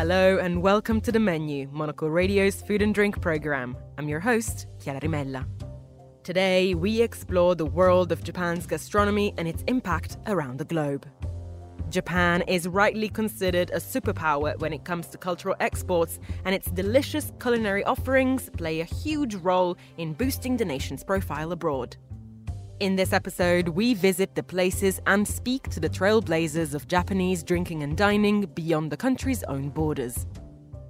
Hello and welcome to The Menu, Monocle Radio's food and drink program. I'm your host, Chiara Rimella. Today, we explore the world of Japan's gastronomy and its impact around the globe. Japan is rightly considered a superpower when it comes to cultural exports, and its delicious culinary offerings play a huge role in boosting the nation's profile abroad. In this episode, we visit the places and speak to the trailblazers of Japanese drinking and dining beyond the country's own borders.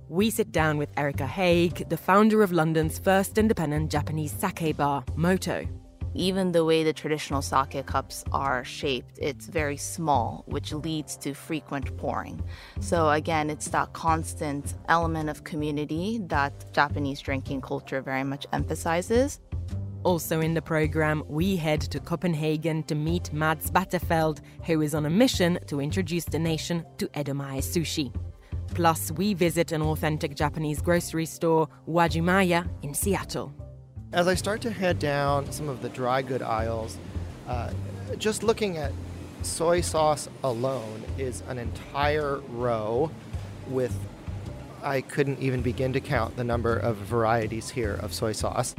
We sit down with Erika Haigh, the founder of London's first independent Japanese sake bar, Moto. Even the way the traditional sake cups are shaped, it's very small, which leads to frequent pouring. So, again, it's that constant element of community that Japanese drinking culture very much emphasizes. Also in the program, we head to Copenhagen to meet Mads Battefeld, who is on a mission to introduce the nation to Edomae sushi. Plus, we visit an authentic Japanese grocery store, Uwajimaya, in Seattle. As I start to head down some of the dry good aisles, uh, just looking at soy sauce alone is an entire row with I couldn't even begin to count the number of varieties here of soy sauce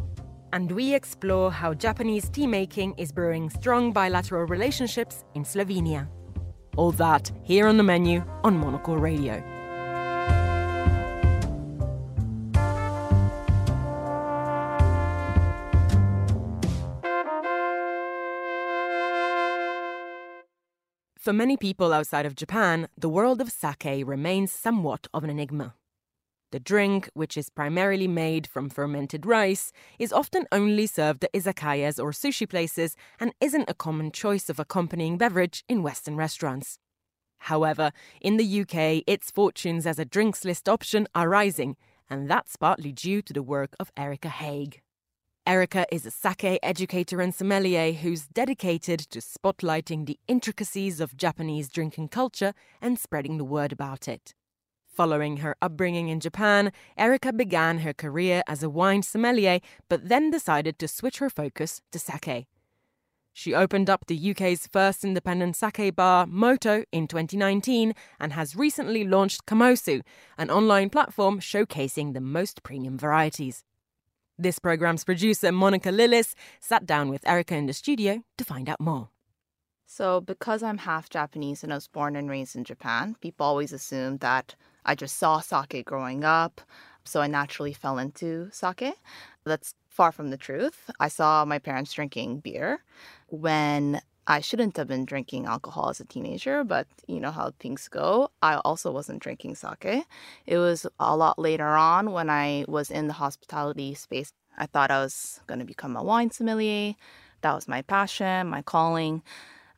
and we explore how Japanese tea making is brewing strong bilateral relationships in Slovenia. All that here on the menu on Monocle Radio. For many people outside of Japan, the world of sake remains somewhat of an enigma. The drink, which is primarily made from fermented rice, is often only served at izakayas or sushi places and isn't a common choice of accompanying beverage in Western restaurants. However, in the UK, its fortunes as a drinks list option are rising, and that's partly due to the work of Erika Haigh. Erika is a sake educator and sommelier who's dedicated to spotlighting the intricacies of Japanese drinking culture and spreading the word about it. Following her upbringing in Japan, Erika began her career as a wine sommelier, but then decided to switch her focus to sake. She opened up the UK's first independent sake bar, Moto, in 2019 and has recently launched Kamosu, an online platform showcasing the most premium varieties. This program's producer, Monica Lillis, sat down with Erika in the studio to find out more. So, because I'm half Japanese and I was born and raised in Japan, people always assume that I just saw sake growing up, so I naturally fell into sake. That's far from the truth. I saw my parents drinking beer when I shouldn't have been drinking alcohol as a teenager, but you know how things go. I also wasn't drinking sake. It was a lot later on when I was in the hospitality space. I thought I was going to become a wine sommelier. That was my passion, my calling.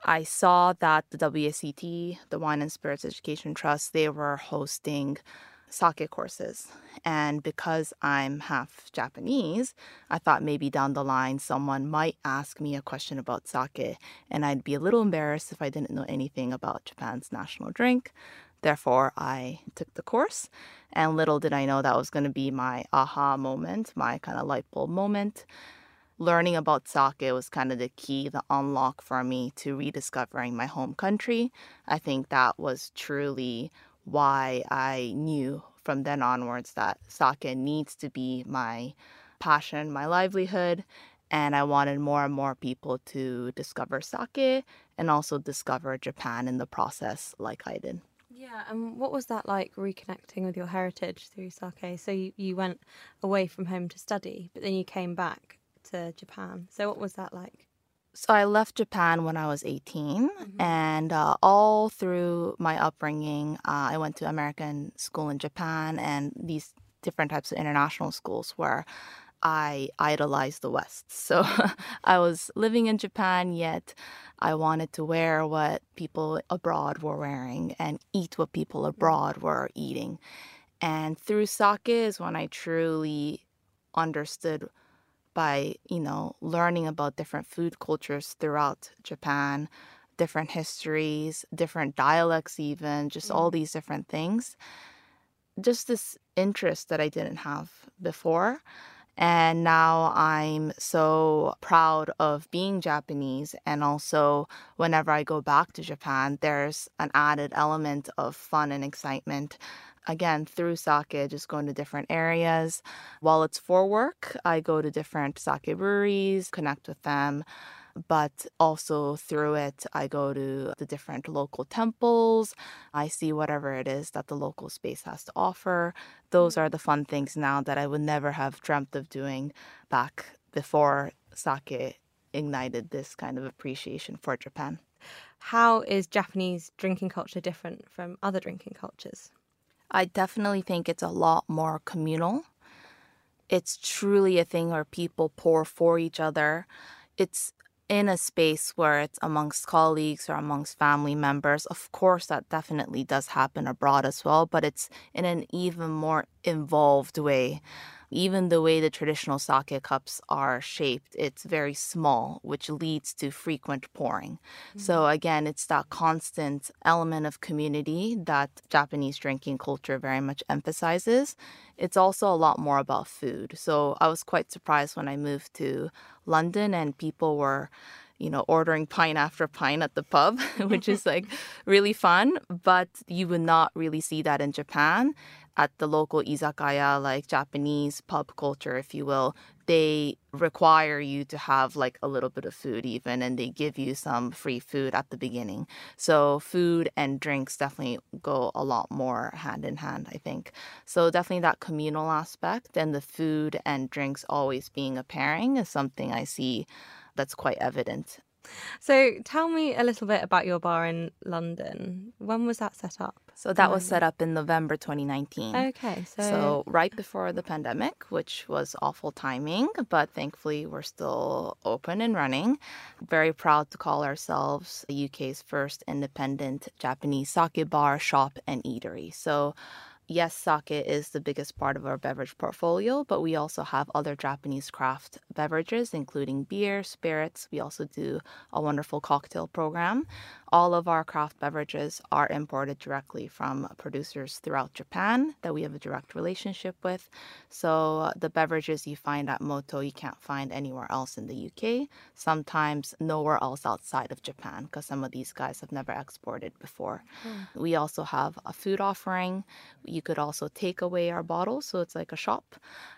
I saw that the WSET, the Wine and Spirits Education Trust, they were hosting sake courses. And because I'm half Japanese, I thought maybe down the line someone might ask me a question about sake, and I'd be a little embarrassed if I didn't know anything about Japan's national drink. Therefore, I took the course, and little did I know that was going to be my aha moment, my kind of light bulb moment learning about sake was kind of the key, the unlock for me to rediscovering my home country. I think that was truly why I knew from then onwards that sake needs to be my passion, my livelihood. And I wanted more and more people to discover sake and also discover Japan in the process, like I did. Yeah, and what was that like reconnecting with your heritage through sake? So you, you went away from home to study, but then you came back to Japan. So, what was that like? So, I left Japan when I was 18, mm-hmm. and uh, all through my upbringing, uh, I went to American school in Japan and these different types of international schools where I idolized the West. So I was living in Japan, yet I wanted to wear what people abroad were wearing and eat what people abroad were eating. And through sake is when I truly understood by, you know, learning about different food cultures throughout Japan, different histories, different dialects, even just all mm. these different things. Just this interest that I didn't have before. And now I'm so proud of being Japanese. And also, whenever I go back to Japan, there's an added element of fun and excitement again, through sake, just going to different areas. While it's for work, I go to different sake breweries, connect with them. But also through it, I go to the different local temples. I see whatever it is that the local space has to offer. Those are the fun things now that I would never have dreamt of doing back before sake ignited this kind of appreciation for Japan. How is Japanese drinking culture different from other drinking cultures? I definitely think it's a lot more communal. It's truly a thing where people pour for each other. It's in a space where it's amongst colleagues or amongst family members. Of course, that definitely does happen abroad as well, but it's in an even more involved way even the way the traditional sake cups are shaped, it's very small, which leads to frequent pouring. Mm-hmm. So, again, it's that constant element of community that Japanese drinking culture very much emphasizes. It's also a lot more about food. So, I was quite surprised when I moved to London and people were you know, ordering pint after pint at the pub, which is like really fun. But you would not really see that in Japan at the local izakaya, like Japanese pub culture, if you will, they require you to have like a little bit of food even and they give you some free food at the beginning. So food and drinks definitely go a lot more hand in hand, I think. So definitely that communal aspect and the food and drinks always being a pairing is something I see that's quite evident so tell me a little bit about your bar in London. When was that set up? So that was set up in November 2019. Okay, so... so right before the pandemic, which was awful timing, but thankfully we're still open and running. Very proud to call ourselves the UK's first independent Japanese sake bar, shop, and eatery. So yes, sake is the biggest part of our beverage portfolio, but we also have other Japanese craft beverages, including beer, spirits. We also do a wonderful cocktail program. All of our craft beverages are imported directly from producers throughout Japan that we have a direct relationship with. So the beverages you find at Moto, you can't find anywhere else in the UK, sometimes nowhere else outside of Japan, because some of these guys have never exported before. Mm. We also have a food offering. You could also take away our bottles, so it's like a shop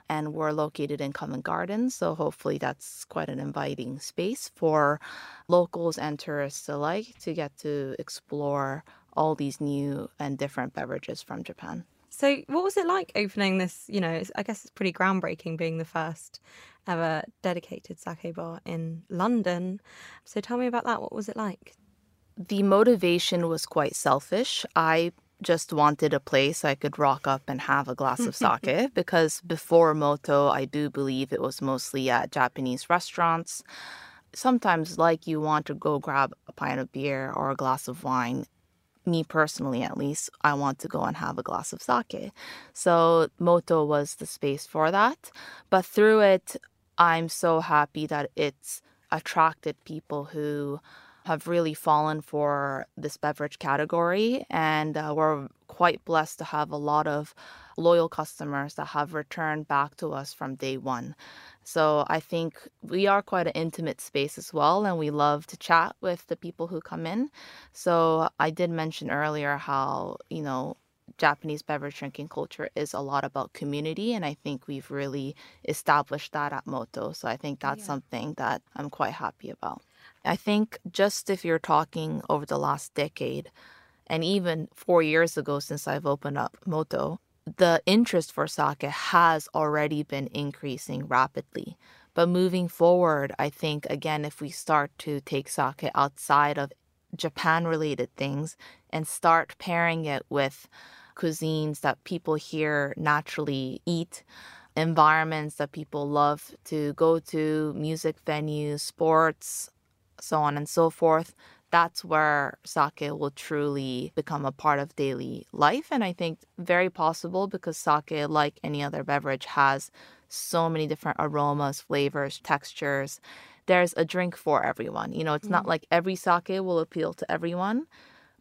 and we're located in Covent Garden. So hopefully that's quite an inviting space for locals and tourists alike to get to explore all these new and different beverages from Japan. So, what was it like opening this? You know, I guess it's pretty groundbreaking being the first ever dedicated sake bar in London. So, tell me about that. What was it like? The motivation was quite selfish. I just wanted a place I could rock up and have a glass of sake because before Moto, I do believe it was mostly at Japanese restaurants. Sometimes, like you want to go grab a pint of beer or a glass of wine. Me personally, at least, I want to go and have a glass of sake. So, Moto was the space for that. But through it, I'm so happy that it's attracted people who have really fallen for this beverage category. And uh, we're quite blessed to have a lot of loyal customers that have returned back to us from day one. So I think we are quite an intimate space as well, and we love to chat with the people who come in. So I did mention earlier how, you know, Japanese beverage drinking culture is a lot about community, and I think we've really established that at Moto. So I think that's yeah. something that I'm quite happy about. I think just if you're talking over the last decade, and even four years ago since I've opened up Moto, the interest for sake has already been increasing rapidly. But moving forward, I think, again, if we start to take sake outside of Japan related things and start pairing it with cuisines that people here naturally eat, environments that people love to go to, music venues, sports, so on and so forth, that's where sake will truly become a part of daily life. And I think very possible because sake, like any other beverage, has so many different aromas, flavors, textures. There's a drink for everyone. You know, it's mm. not like every sake will appeal to everyone,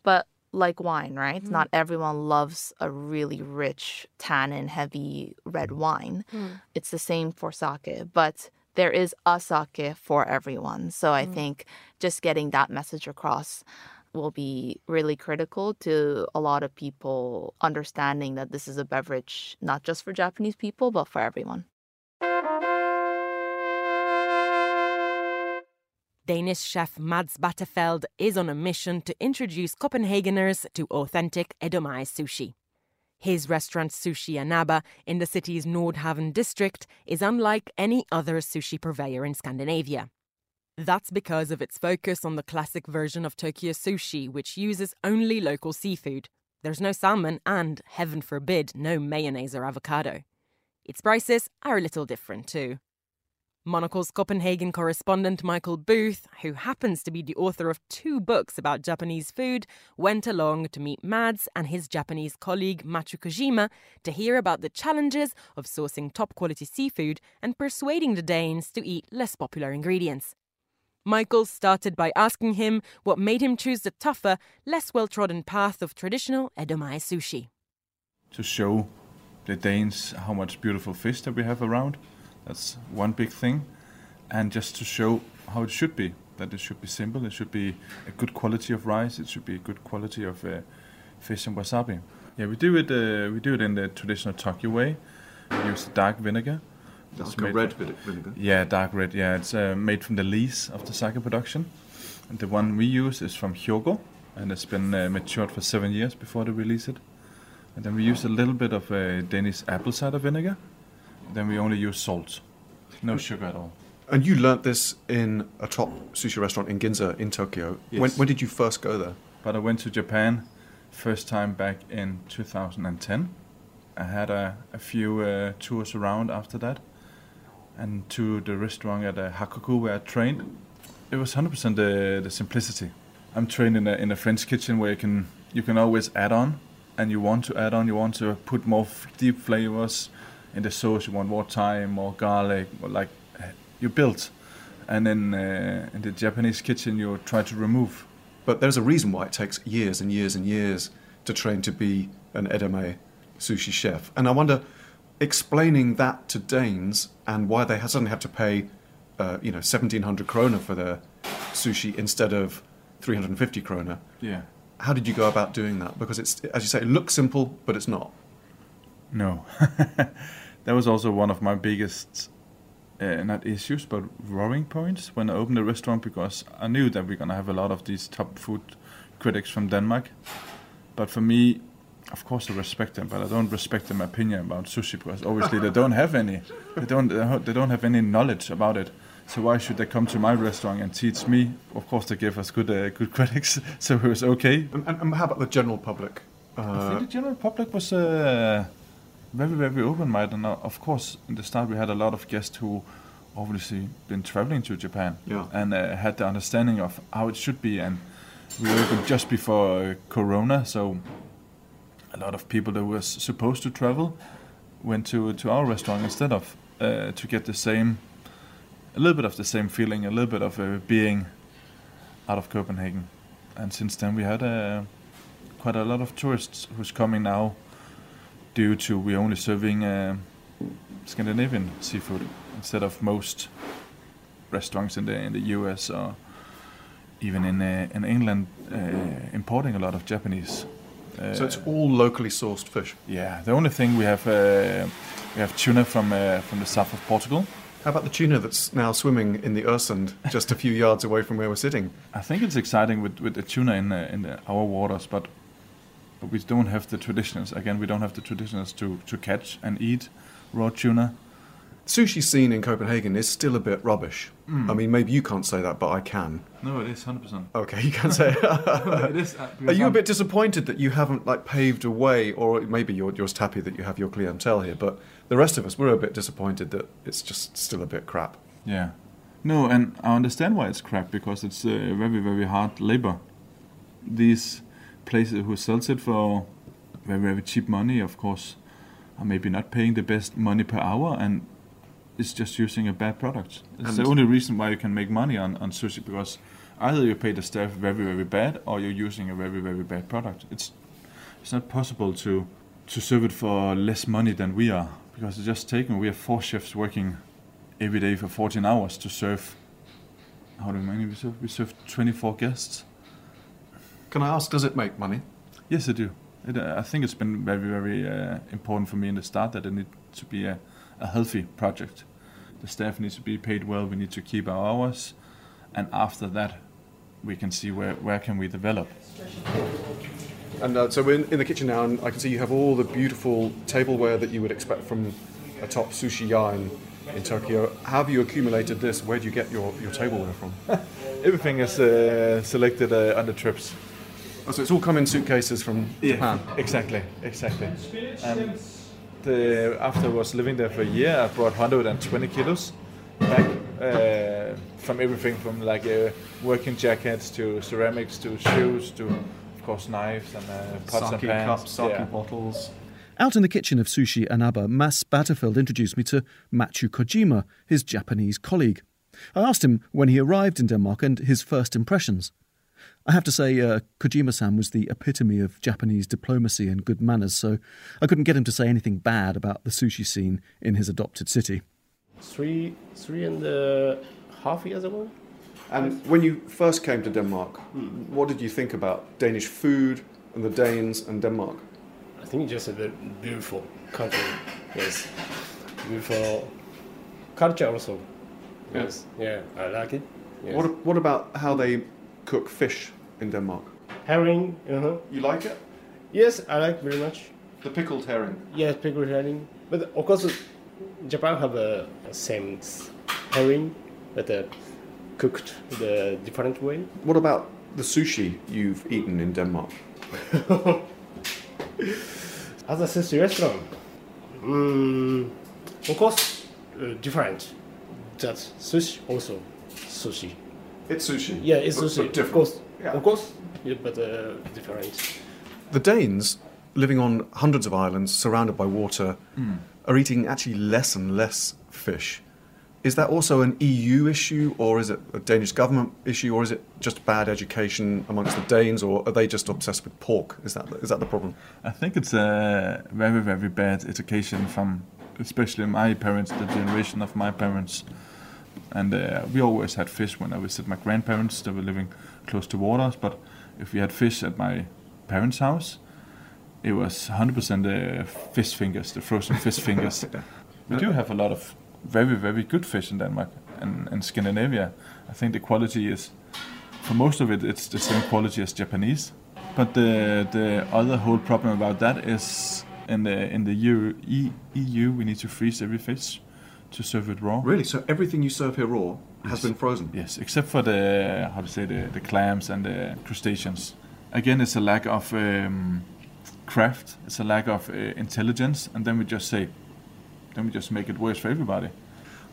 but like wine, right? Mm. Not everyone loves a really rich, tannin heavy red wine. Mm. It's the same for sake, but there is a sake for everyone. So I mm. think just getting that message across will be really critical to a lot of people understanding that this is a beverage not just for Japanese people, but for everyone. Danish chef Mads Battefeld is on a mission to introduce Copenhageners to authentic Edomae sushi. His restaurant Sushi Anaba in the city's Nordhavn district is unlike any other sushi purveyor in Scandinavia. That's because of its focus on the classic version of Tokyo sushi, which uses only local seafood. There's no salmon and, heaven forbid, no mayonnaise or avocado. Its prices are a little different too. Monocle's Copenhagen correspondent Michael Booth, who happens to be the author of two books about Japanese food, went along to meet Mads and his Japanese colleague Machu Kojima to hear about the challenges of sourcing top quality seafood and persuading the Danes to eat less popular ingredients. Michael started by asking him what made him choose the tougher, less well trodden path of traditional Edomae sushi. To show the Danes how much beautiful fish that we have around that's one big thing. And just to show how it should be, that it should be simple, it should be a good quality of rice, it should be a good quality of uh, fish and wasabi. Yeah, we do it. Uh, we do it in the traditional Tokyo way. We use dark vinegar. That's like red from, vinegar. Yeah, dark red. Yeah, it's uh, made from the lees of the sake production. And the one we use is from Hyogo, and it's been uh, matured for seven years before they release it. And then we use a little bit of uh, Danish apple cider vinegar, then we only use salt, no sugar at all. And you learnt this in a top sushi restaurant in Ginza in Tokyo. Yes. When, when did you first go there? But I went to Japan first time back in 2010. I had a, a few uh, tours around after that, and to the restaurant at uh, Hakoku where I trained. It was 100% the, the simplicity. I'm trained in a, in a French kitchen where you can you can always add on, and you want to add on, you want to put more f- deep flavors, in the sauce you want more thyme, more garlic, more like you build, and then uh, in the Japanese kitchen you try to remove. But there's a reason why it takes years and years and years to train to be an Edomae sushi chef, and I wonder, explaining that to Danes and why they suddenly have to pay, uh, you know, 1700 krona for their sushi instead of 350 krona. Yeah. How did you go about doing that? Because it's, as you say, it looks simple, but it's not. No. that was also one of my biggest uh, not issues but worrying points when I opened the restaurant because I knew that we're gonna have a lot of these top food critics from Denmark. But for me, of course, I respect them, but I don't respect their opinion about sushi because obviously they don't have any. They don't. They don't have any knowledge about it. So why should they come to my restaurant and teach me? Of course, they give us good, uh, good critics, so it was okay. And, and, how about the general public? Uh, I think the general public was. Uh, very very open minded. And of course, in the start we had a lot of guests who obviously been traveling to Japan yeah. and uh, had the understanding of how it should be. And we opened just before uh, Corona, so a lot of people that were supposed to travel went to to our restaurant instead of uh, to get the same, a little bit of the same feeling, a little bit of uh, being out of Copenhagen. And since then, we had uh, quite a lot of tourists who's coming now due to we're only serving uh, Scandinavian seafood instead of most restaurants in the in the U.S. or even in uh, in England uh, importing a lot of Japanese. so it's all locally sourced fish. Yeah, the only thing we have uh, we have tuna from uh, from the south of Portugal. How about the tuna that's now swimming in the Øresund, just a few yards away from where we're sitting? I think it's exciting with, with the tuna in uh, in the, our waters, but but we don't have the traditions. Again, we don't have the traditions to, to catch and eat raw tuna. Sushi scene in Copenhagen is still a bit rubbish. Mm. I mean, maybe you can't say that, but I can. No, it is hundred percent. Okay, you can say. it is. Uh, Are you I'm a bit disappointed that you haven't like paved a way, or maybe you're just happy that you have your clientele here? But the rest of us, we're a bit disappointed that it's just still a bit crap. Yeah. No, and I understand why it's crap because it's uh, very, very hard labor. These places who sells it for very very cheap money, of course, are maybe not paying the best money per hour, and it's just using a bad product. It's and the only reason why you can make money on, on sushi because either you pay the staff very very bad or you're using a very very bad product. It's it's not possible to to serve it for less money than we are because it's just taken. We have four chefs working every day for 14 hours to serve. How many we serve? We serve 24 guests Can I ask, does it make money? Yes, I do. It, uh, I think it's been very, very uh, important for me in the start that it needs to be a, a healthy project. The staff needs to be paid well. We need to keep our hours, and after that, we can see where where can we develop. And uh, so we're in, in the kitchen now, and I can see you have all the beautiful tableware that you would expect from a top sushi ya in, in Tokyo. How have you accumulated this? Where do you get your, your tableware from? Everything is uh, selected uh, on the trips. Oh, so it's all come in suitcases from Japan. exactly, exactly. And the, after I was living there for a year, I brought 120 kilos back uh, from everything from like uh, working jackets to ceramics to shoes to, of course, knives and uh, pots Sake and pans. cups, sake Yeah. bottles. Out in the kitchen of Sushi Anaba, Mads Battefeld introduced me to Machu Kojima, his Japanese colleague. I asked him when he arrived in Denmark and his first impressions. I have to say, uh, Kojima san was the epitome of Japanese diplomacy and good manners, so I couldn't get him to say anything bad about the sushi scene in his adopted city. three three and a half years ago. And when you first came to Denmark, what did you think about Danish food and the Danes and Denmark? I think just a beautiful country. Yes, beautiful culture also. Yes, yeah, I like it. Yes. What, what about how they cook fish in Denmark? herring? Uh huh. You like it? Yes, I like very much. The pickled herring. Yes, pickled herring. But of course, Japan have a same herring, but uh, cooked the different way. What about the sushi you've eaten in Denmark? As a sushi restaurant, mm, of course, uh, different. That sushi also sushi. It's sushi. Yeah, it's but, sushi. but Of course, Yeah. of course, yeah, but uh, different. The Danes, living on hundreds of islands surrounded by water, are eating actually less and less fish. Is that also an EU issue, or is it a Danish government issue, or is it just bad education amongst the Danes, or are they just obsessed with pork? Is that is that the problem? I think it's a very, very bad education from, especially my parents, the generation of my parents. And uh, we always had fish when I visited my grandparents. They were living close to waters, but if we had fish at my parents' house, it was 100% the fish fingers, the frozen fish fingers. We do have a lot of very, very good fish in Denmark and, and Scandinavia. I think the quality is, for most of it, it's the same quality as Japanese. But the the other whole problem about that is in the in the EU, E- EU we need to freeze every fish to serve it raw. Really? So everything you serve here raw has been frozen? Yes, except for the how to say the, the clams and the crustaceans. Again, it's a lack of um, craft. It's a lack of uh, intelligence, and then we just say, then we just make it worse for everybody.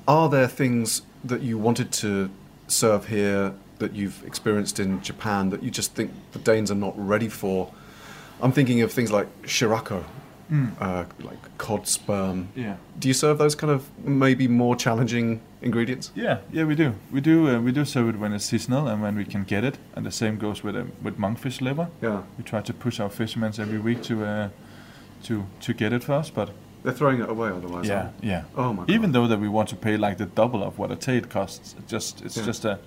Are there things that you wanted to serve here that you've experienced in Japan that you just think the Danes are not ready for? I'm thinking of things like shirako, uh, like cod sperm. Yeah. Do you serve those kind of maybe more challenging ingredients? Yeah, yeah, we do. We do. Uh, we do serve it when it's seasonal and when we can get it, and the same goes with um, with monkfish liver. Yeah. We try to push our fishermen every week to uh, to to get it for us, but They're throwing it away otherwise. yeah, aren't they? yeah. Oh my god. Even though that we want to pay like the double of what a Tate costs, it just it's Yeah. just a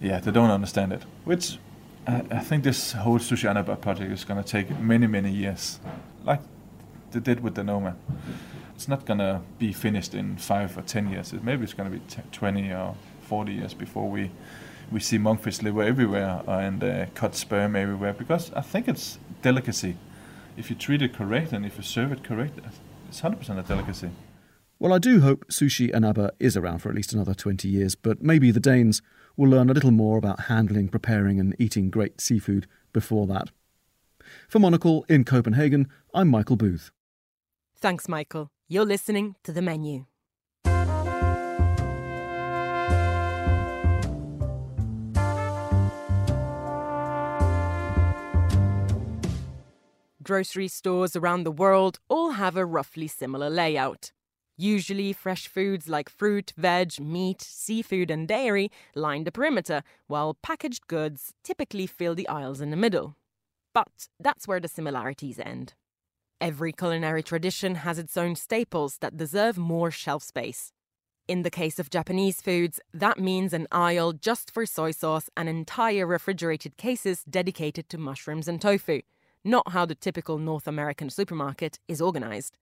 yeah they don't understand it. Which I, I think this whole sushi anaba project is gonna take many many years, like they did with the Noma. It's not gonna be finished in five or ten years. Maybe it's gonna be t- twenty or forty years before we we see monkfish liver everywhere and uh, cut sperm everywhere because I think it's delicacy. If you treat it correct and if you serve it correct, it's hundred percent a delicacy. Well, I do hope Sushi Anaba is around for at least another 20 years, but maybe the Danes will learn a little more about handling, preparing, and eating great seafood before that. For Monocle in Copenhagen, I'm Michael Booth. Thanks, Michael. You're listening to The Menu. Grocery stores around the world all have a roughly similar layout. Usually, fresh foods like fruit, veg, meat, seafood, and dairy line the perimeter, while packaged goods typically fill the aisles in the middle. But that's where the similarities end. Every culinary tradition has its own staples that deserve more shelf space. In the case of Japanese foods, that means an aisle just for soy sauce and entire refrigerated cases dedicated to mushrooms and tofu, not how the typical North American supermarket is organized.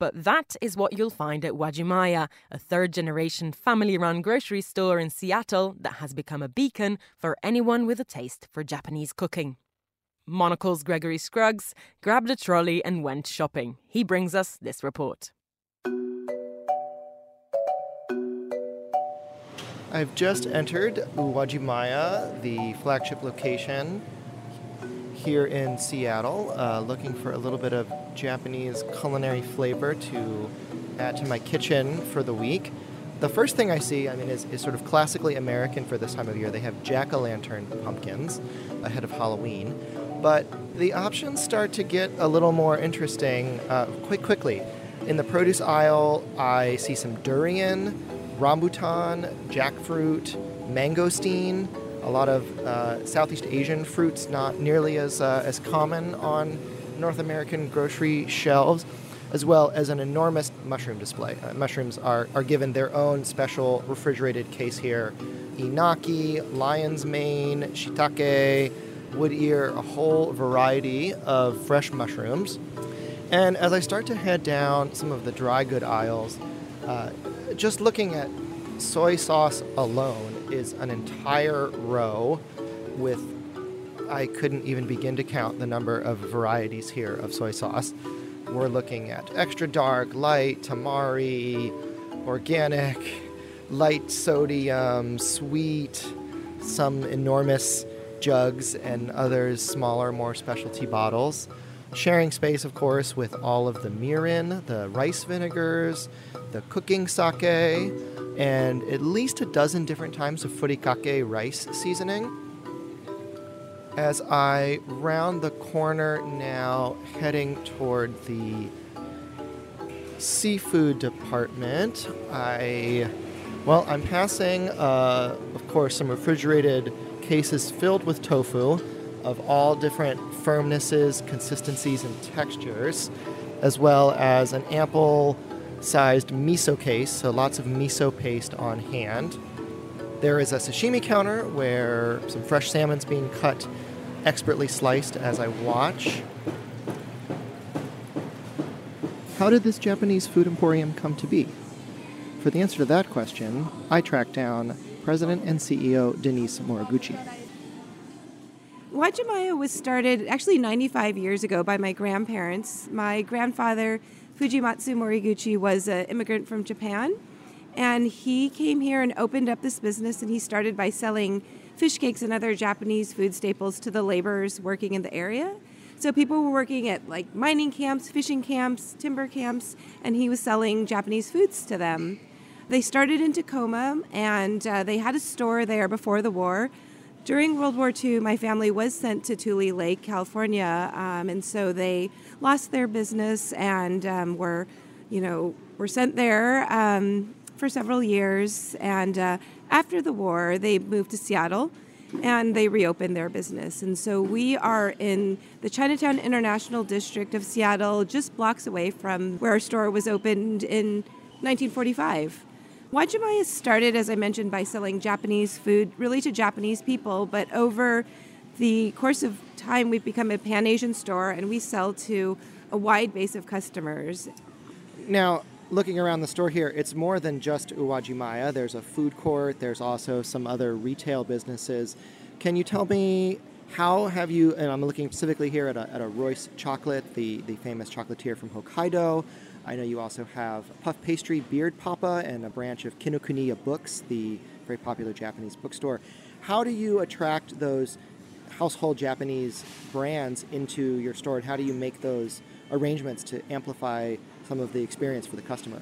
But that is what you'll find at Uwajimaya, a third generation family run grocery store in Seattle that has become a beacon for anyone with a taste for Japanese cooking. Monocle's Gregory Scruggs grabbed a trolley and went shopping. He brings us this report. I've just entered Uwajimaya, the flagship location here in Seattle, uh, looking for a little bit of Japanese culinary flavor to add to my kitchen for the week. The first thing I see, I mean, is, is sort of classically American for this time of year. They have jack o' lantern pumpkins ahead of Halloween. But the options start to get a little more interesting uh, quite quickly. In the produce aisle, I see some durian, rambutan, jackfruit, mangosteen, a lot of uh, Southeast Asian fruits not nearly as, uh, as common on North American grocery shelves, as well as an enormous mushroom display. Uh, mushrooms are, are given their own special refrigerated case here. Enoki, lion's mane, shiitake, wood ear, a whole variety of fresh mushrooms. And as I start to head down some of the dry good aisles, uh, just looking at soy sauce alone is an entire row with I couldn't even begin to count the number of varieties here of soy sauce. We're looking at extra dark, light, tamari, organic, light sodium, sweet, some enormous jugs, and others smaller, more specialty bottles. Sharing space, of course, with all of the mirin, the rice vinegars, the cooking sake, and at least a dozen different types of furikake rice seasoning. As I round the corner now, heading toward the seafood department, I, well, I'm passing, uh, of course, some refrigerated cases filled with tofu of all different firmnesses, consistencies, and textures, as well as an ample sized miso case, so lots of miso paste on hand. There is a sashimi counter where some fresh salmon's being cut, expertly sliced as I watch. How did this Japanese food emporium come to be? For the answer to that question, I tracked down President and CEO Denise Moriguchi. Uwajimaya was started actually 95 years ago by my grandparents. My grandfather, Fujimatsu Moriguchi, was an immigrant from Japan, and he came here and opened up this business. And he started by selling fish cakes and other Japanese food staples to the laborers working in the area. So people were working at like mining camps, fishing camps, timber camps, and he was selling Japanese foods to them. They started in Tacoma, and uh, they had a store there before the war. During World War II, my family was sent to Tule Lake, California, um, and so they lost their business and um, were, you know, were sent there um, for several years. And uh, after the war, they moved to Seattle and they reopened their business. And so we are in the Chinatown International District of Seattle, just blocks away from where our store was opened in 1945. Uwajimaya started, as I mentioned, by selling Japanese food really to Japanese people, but over the course of time, we've become a Pan Asian store and we sell to a wide base of customers. Now, looking around the store here, it's more than just Uwajimaya. There's a food court, there's also some other retail businesses. Can you tell me how have you, and I'm looking specifically here at a, at a Royce chocolate, the, the famous chocolatier from Hokkaido. I know you also have Puff Pastry Beard Papa and a branch of Kinokuniya Books, the very popular Japanese bookstore. How do you attract those household Japanese brands into your store, and how do you make those arrangements to amplify some of the experience for the customer?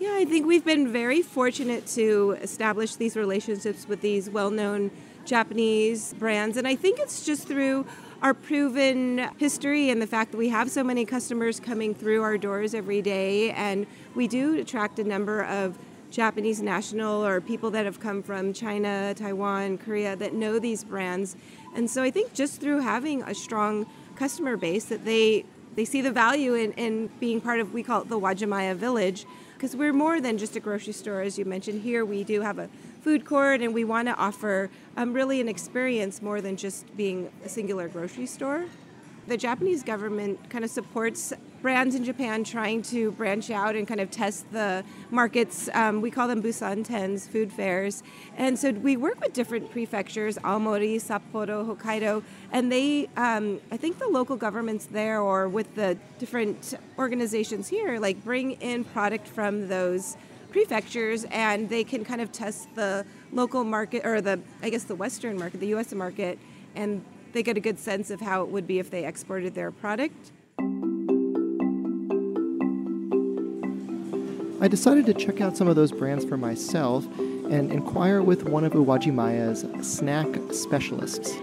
Yeah, I think we've been very fortunate to establish these relationships with these well known Japanese brands, and I think it's just through our proven history and the fact that we have so many customers coming through our doors every day, and we do attract a number of Japanese national or people that have come from China, Taiwan, Korea that know these brands. And so I think just through having a strong customer base that they they see the value in, in being part of we call it the Uwajimaya village because we're more than just a grocery store, as you mentioned. Here we do have a food court, and we want to offer um, really an experience more than just being a singular grocery store. The Japanese government kind of supports brands in Japan trying to branch out and kind of test the markets. Um, we call them Busan Tens, food fairs. And so we work with different prefectures, Aomori, Sapporo, Hokkaido, and they, um, I think the local governments there or with the different organizations here, like bring in product from those prefectures and they can kind of test the local market or the, I guess, the Western market, the US market, and they get a good sense of how it would be if they exported their product. I decided to check out some of those brands for myself and inquire with one of Uwajimaya's snack specialists.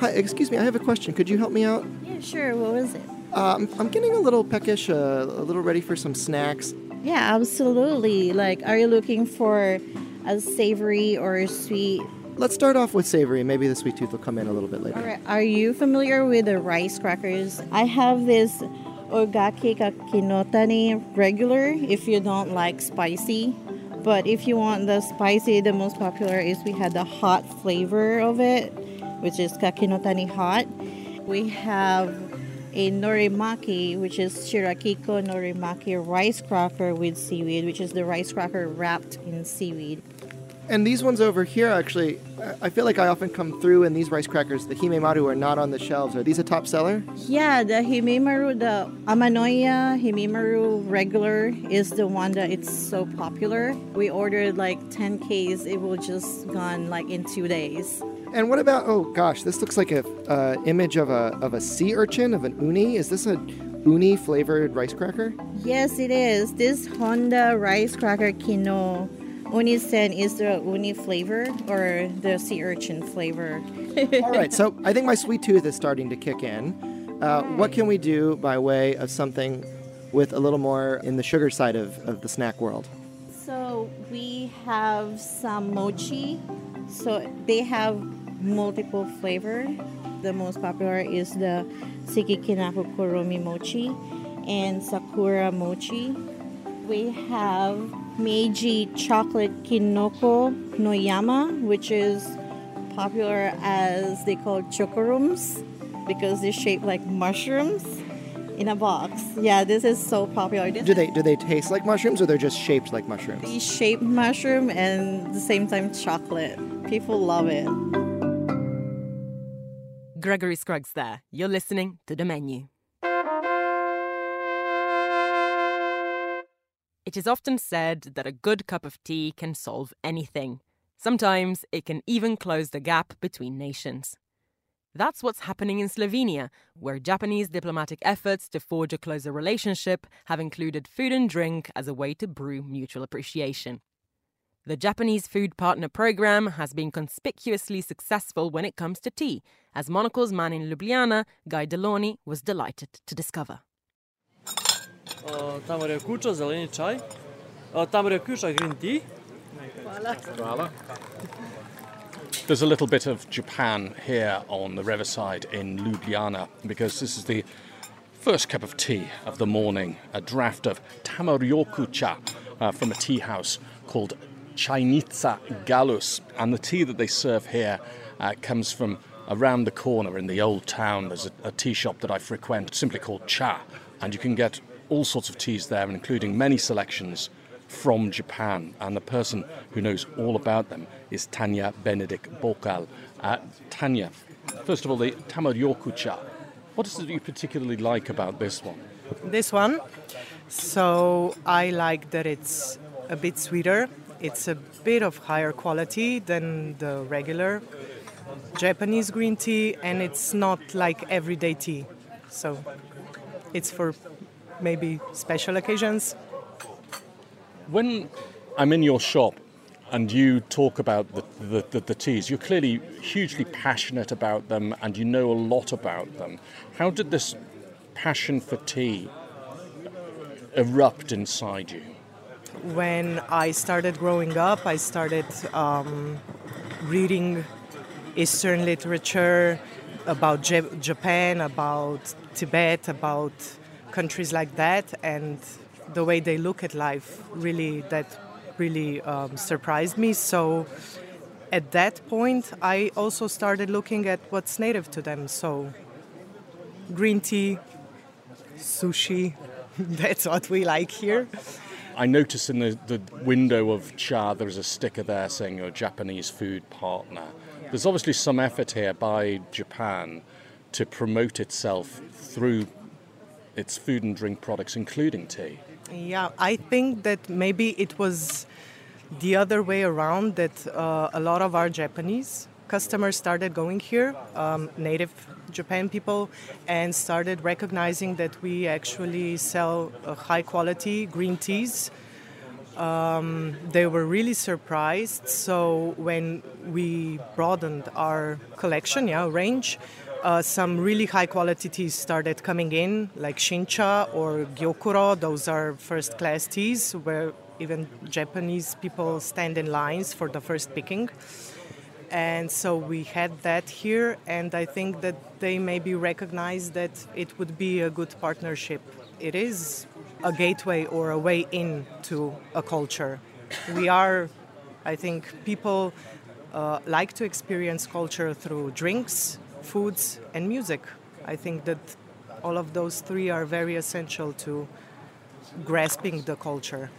Hi, excuse me, I have a question. Could you help me out? Yeah, sure. What was it? Um, I'm getting a little peckish, uh, a little ready for some snacks. Yeah, absolutely. Like, are you looking for a savory or a sweet? Let's start off with savory. Maybe the sweet tooth will come in a little bit later. All right. Are you familiar with the rice crackers? I have this Ogaki Kakinotane regular if you don't like spicy. But if you want the spicy, the most popular is we had the hot flavor of it, which is Kakinotane hot. We have a norimaki, which is shirakiko norimaki rice cracker with seaweed, which is the rice cracker wrapped in seaweed. And these ones over here, actually, I feel like I often come through and these rice crackers, the Himemaru, are not on the shelves. Are these a top seller? Yeah, the Himemaru, the Amanoya Himemaru regular is the one that it's so popular. We ordered like 10 Ks. It will just gone like in two days. And what about? Oh gosh, this looks like a uh, image of a of a sea urchin of an uni. Is this a uni flavored rice cracker? Yes, it is. This Honda rice cracker kino Unisen is the uni flavor or the sea urchin flavor. All right, so I think my sweet tooth is starting to kick in. Uh, what can we do by way of something with a little more in the sugar side of, of the snack world? So we have some mochi. So they have multiple flavor. The most popular is the Sikikinaku Kuromi mochi and Sakura mochi. We have Meiji chocolate kinoko noyama, which is popular as they call chokorums because they're shaped like mushrooms in a box. Yeah, this is so popular. This do they do they taste like mushrooms or they're just shaped like mushrooms? They shaped mushroom and at the same time chocolate. People love it. Gregory Scruggs there. You're listening to the menu. It is often said that a good cup of tea can solve anything. Sometimes it can even close the gap between nations. That's what's happening in Slovenia, where Japanese diplomatic efforts to forge a closer relationship have included food and drink as a way to brew mutual appreciation. The Japanese Food Partner Program has been conspicuously successful when it comes to tea, as Monocle's man in Ljubljana, Guy de Launey, was delighted to discover. Tam kuča, zeleni čaj. Tam kuča, green tea. Hvala. There's a little bit of Japan here on the riverside in Ljubljana because this is the first cup of tea of the morning, a draft of tamaryoku cha uh, from a tea house called Chainitsa Galus. And the tea that they serve here uh, comes from around the corner in the old town. There's a, a tea shop that I frequent simply called Cha, and you can get all sorts of teas there, including many selections from Japan. And the person who knows all about them is Tanya Benedict Bokal. Uh, Tanya, first of all, the Tamaryoku cha. What is it you particularly like about this one? This one? So I like that it's a bit sweeter. It's a bit of higher quality than the regular Japanese green tea, and it's not like everyday tea. So it's for maybe special occasions. When I'm in your shop and you talk about the, the, the, the, teas, you're clearly hugely passionate about them and you know a lot about them. How did this passion for tea erupt inside you? When I started growing up, I started um, reading Eastern literature about Japan, about Tibet, about countries like that, and the way they look at life really that really um, surprised me. So at that point, I also started looking at what's native to them. So green tea, sushi, that's what we like here. I notice in the, the window of Cha there's a sticker there saying you're a Japanese food partner. There's obviously some effort here by Japan to promote itself through its food and drink products, including tea. Yeah, I think that maybe it was the other way around that uh, a lot of our Japanese customers started going here, um, native Japan people, and started recognizing that we actually sell uh, high quality green teas. Um, they were really surprised. So when we broadened our collection, yeah, range, uh, some really high quality teas started coming in, like Shincha or Gyokuro. Those are first class teas where even Japanese people stand in lines for the first picking. And so we had that here, and I think that they maybe recognize that it would be a good partnership. It is a gateway or a way in to a culture. We are, I think, people uh, like to experience culture through drinks, foods, and music. I think that all of those three are very essential to grasping the culture.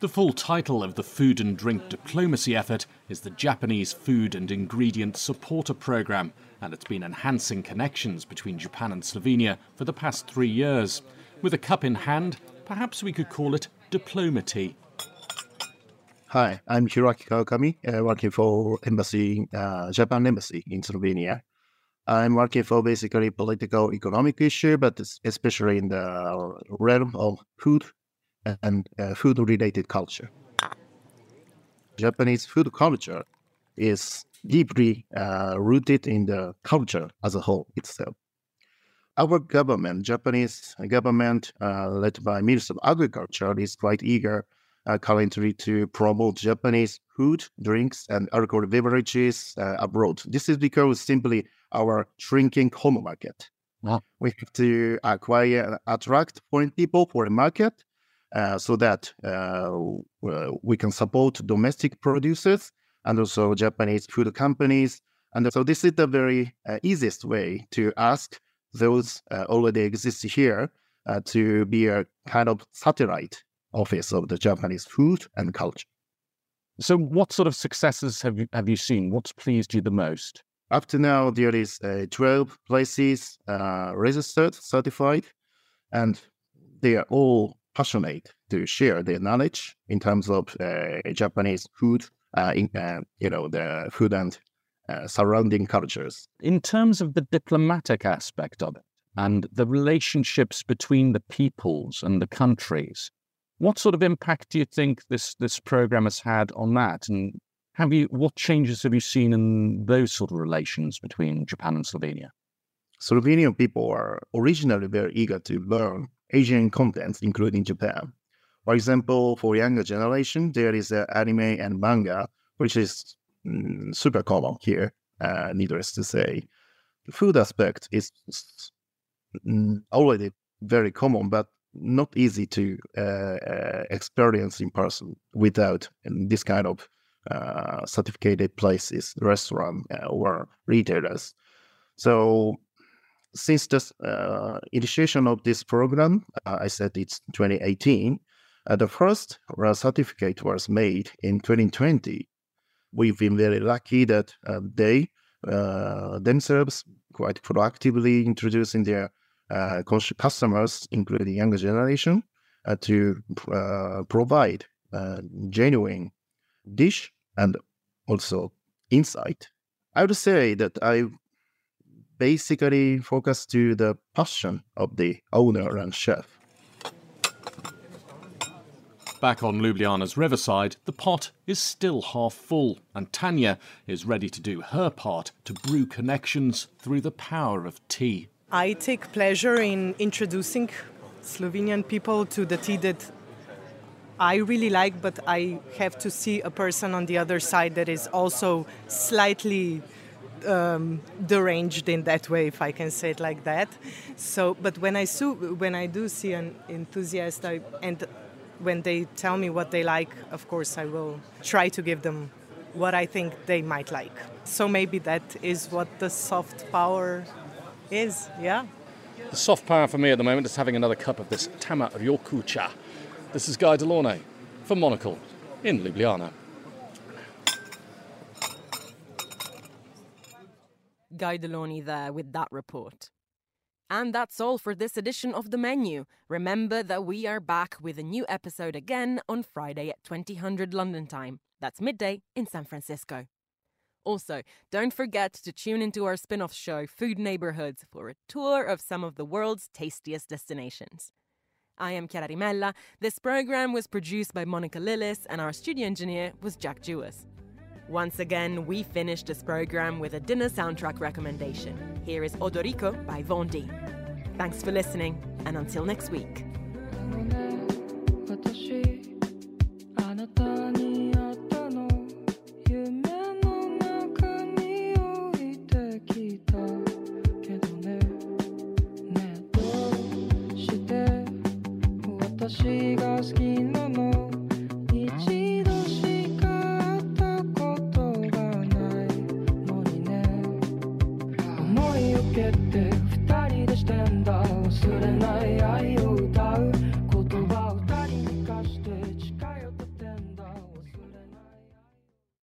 The full title of the food and drink diplomacy effort is the Japanese Food and Ingredient Supporter Program, and it's been enhancing connections between Japan and Slovenia for the past three years. With a cup in hand, perhaps we could call it diplomacy. Hi, I'm Hiroaki Kawakami, uh, working for embassy, uh, Japan embassy in Slovenia. I'm working for basically political economic issue, but especially in the realm of food and uh, food related culture. Japanese food culture is deeply uh, rooted in the culture as a whole itself. Our government, Japanese government, uh, led by Minister of Agriculture, is quite eager uh, currently to promote Japanese food, drinks, and alcohol beverages uh, abroad. This is because simply our shrinking home market. Wow. We have to acquire and attract foreign people for the market uh, so that uh, we can support domestic producers and also Japanese food companies. And so this is the very uh, easiest way to ask those uh, already exist here uh, to be a kind of satellite office of the Japanese food and culture. So, what sort of successes have you have you seen? What's pleased you the most? Up to now, there is 12 places registered, certified, and they are all passionate to share their knowledge in terms of uh, Japanese food, uh, in, uh, you know, the food and uh, surrounding cultures. In terms of the diplomatic aspect of it and the relationships between the peoples and the countries, what sort of impact do you think this this program has had on that? And have you what changes have you seen in those sort of relations between Japan and Slovenia? Slovenian people are originally very eager to learn Asian contents, including Japan. For example, for younger generation, there is uh, anime and manga, which is mm, super common here, uh, needless to say. The food aspect is mm, already very common, but not easy to uh, uh experience in person without um, this kind of uh, certificated places, restaurant uh, or retailers. So since the uh, initiation of this program, I said it's 2018, uh, the first certificate was made in 2020. We've been very lucky that they themselves quite proactively introducing their uh, customers, including younger generation, uh, to uh, provide uh, genuine dish and also insight. I would say that I basically focus to the passion of the owner and chef. Back on Ljubljana's riverside, the pot is still half full, and Tanya is ready to do her part to brew connections through the power of tea. I take pleasure in introducing Slovenian people to the tea that I really like, but I have to see a person on the other side that is also slightly um, deranged in that way, if I can say it like that. So, but when I su- when I do see an enthusiast, I, and when they tell me what they like, of course, I will try to give them what I think they might like. So maybe that is what the soft power is. Yeah. The soft power for me at the moment is having another cup of this Tama Ryokucha. This is Guy de Launey for Monocle in Ljubljana. Guy de Launey there with that report. And that's all for this edition of The Menu. Remember that we are back with a new episode again on Friday at 2000 London time. That's midday in San Francisco. Also, don't forget to tune into our spin off show, Food Neighborhoods, for a tour of some of the world's tastiest destinations. I am Chiara Rimella. This program was produced by Monica Lillis, and our studio engineer was Jack Jewers. Once again, we finished this program with a dinner soundtrack recommendation. Here is Odorico by Von D. Thanks for listening, and until next week.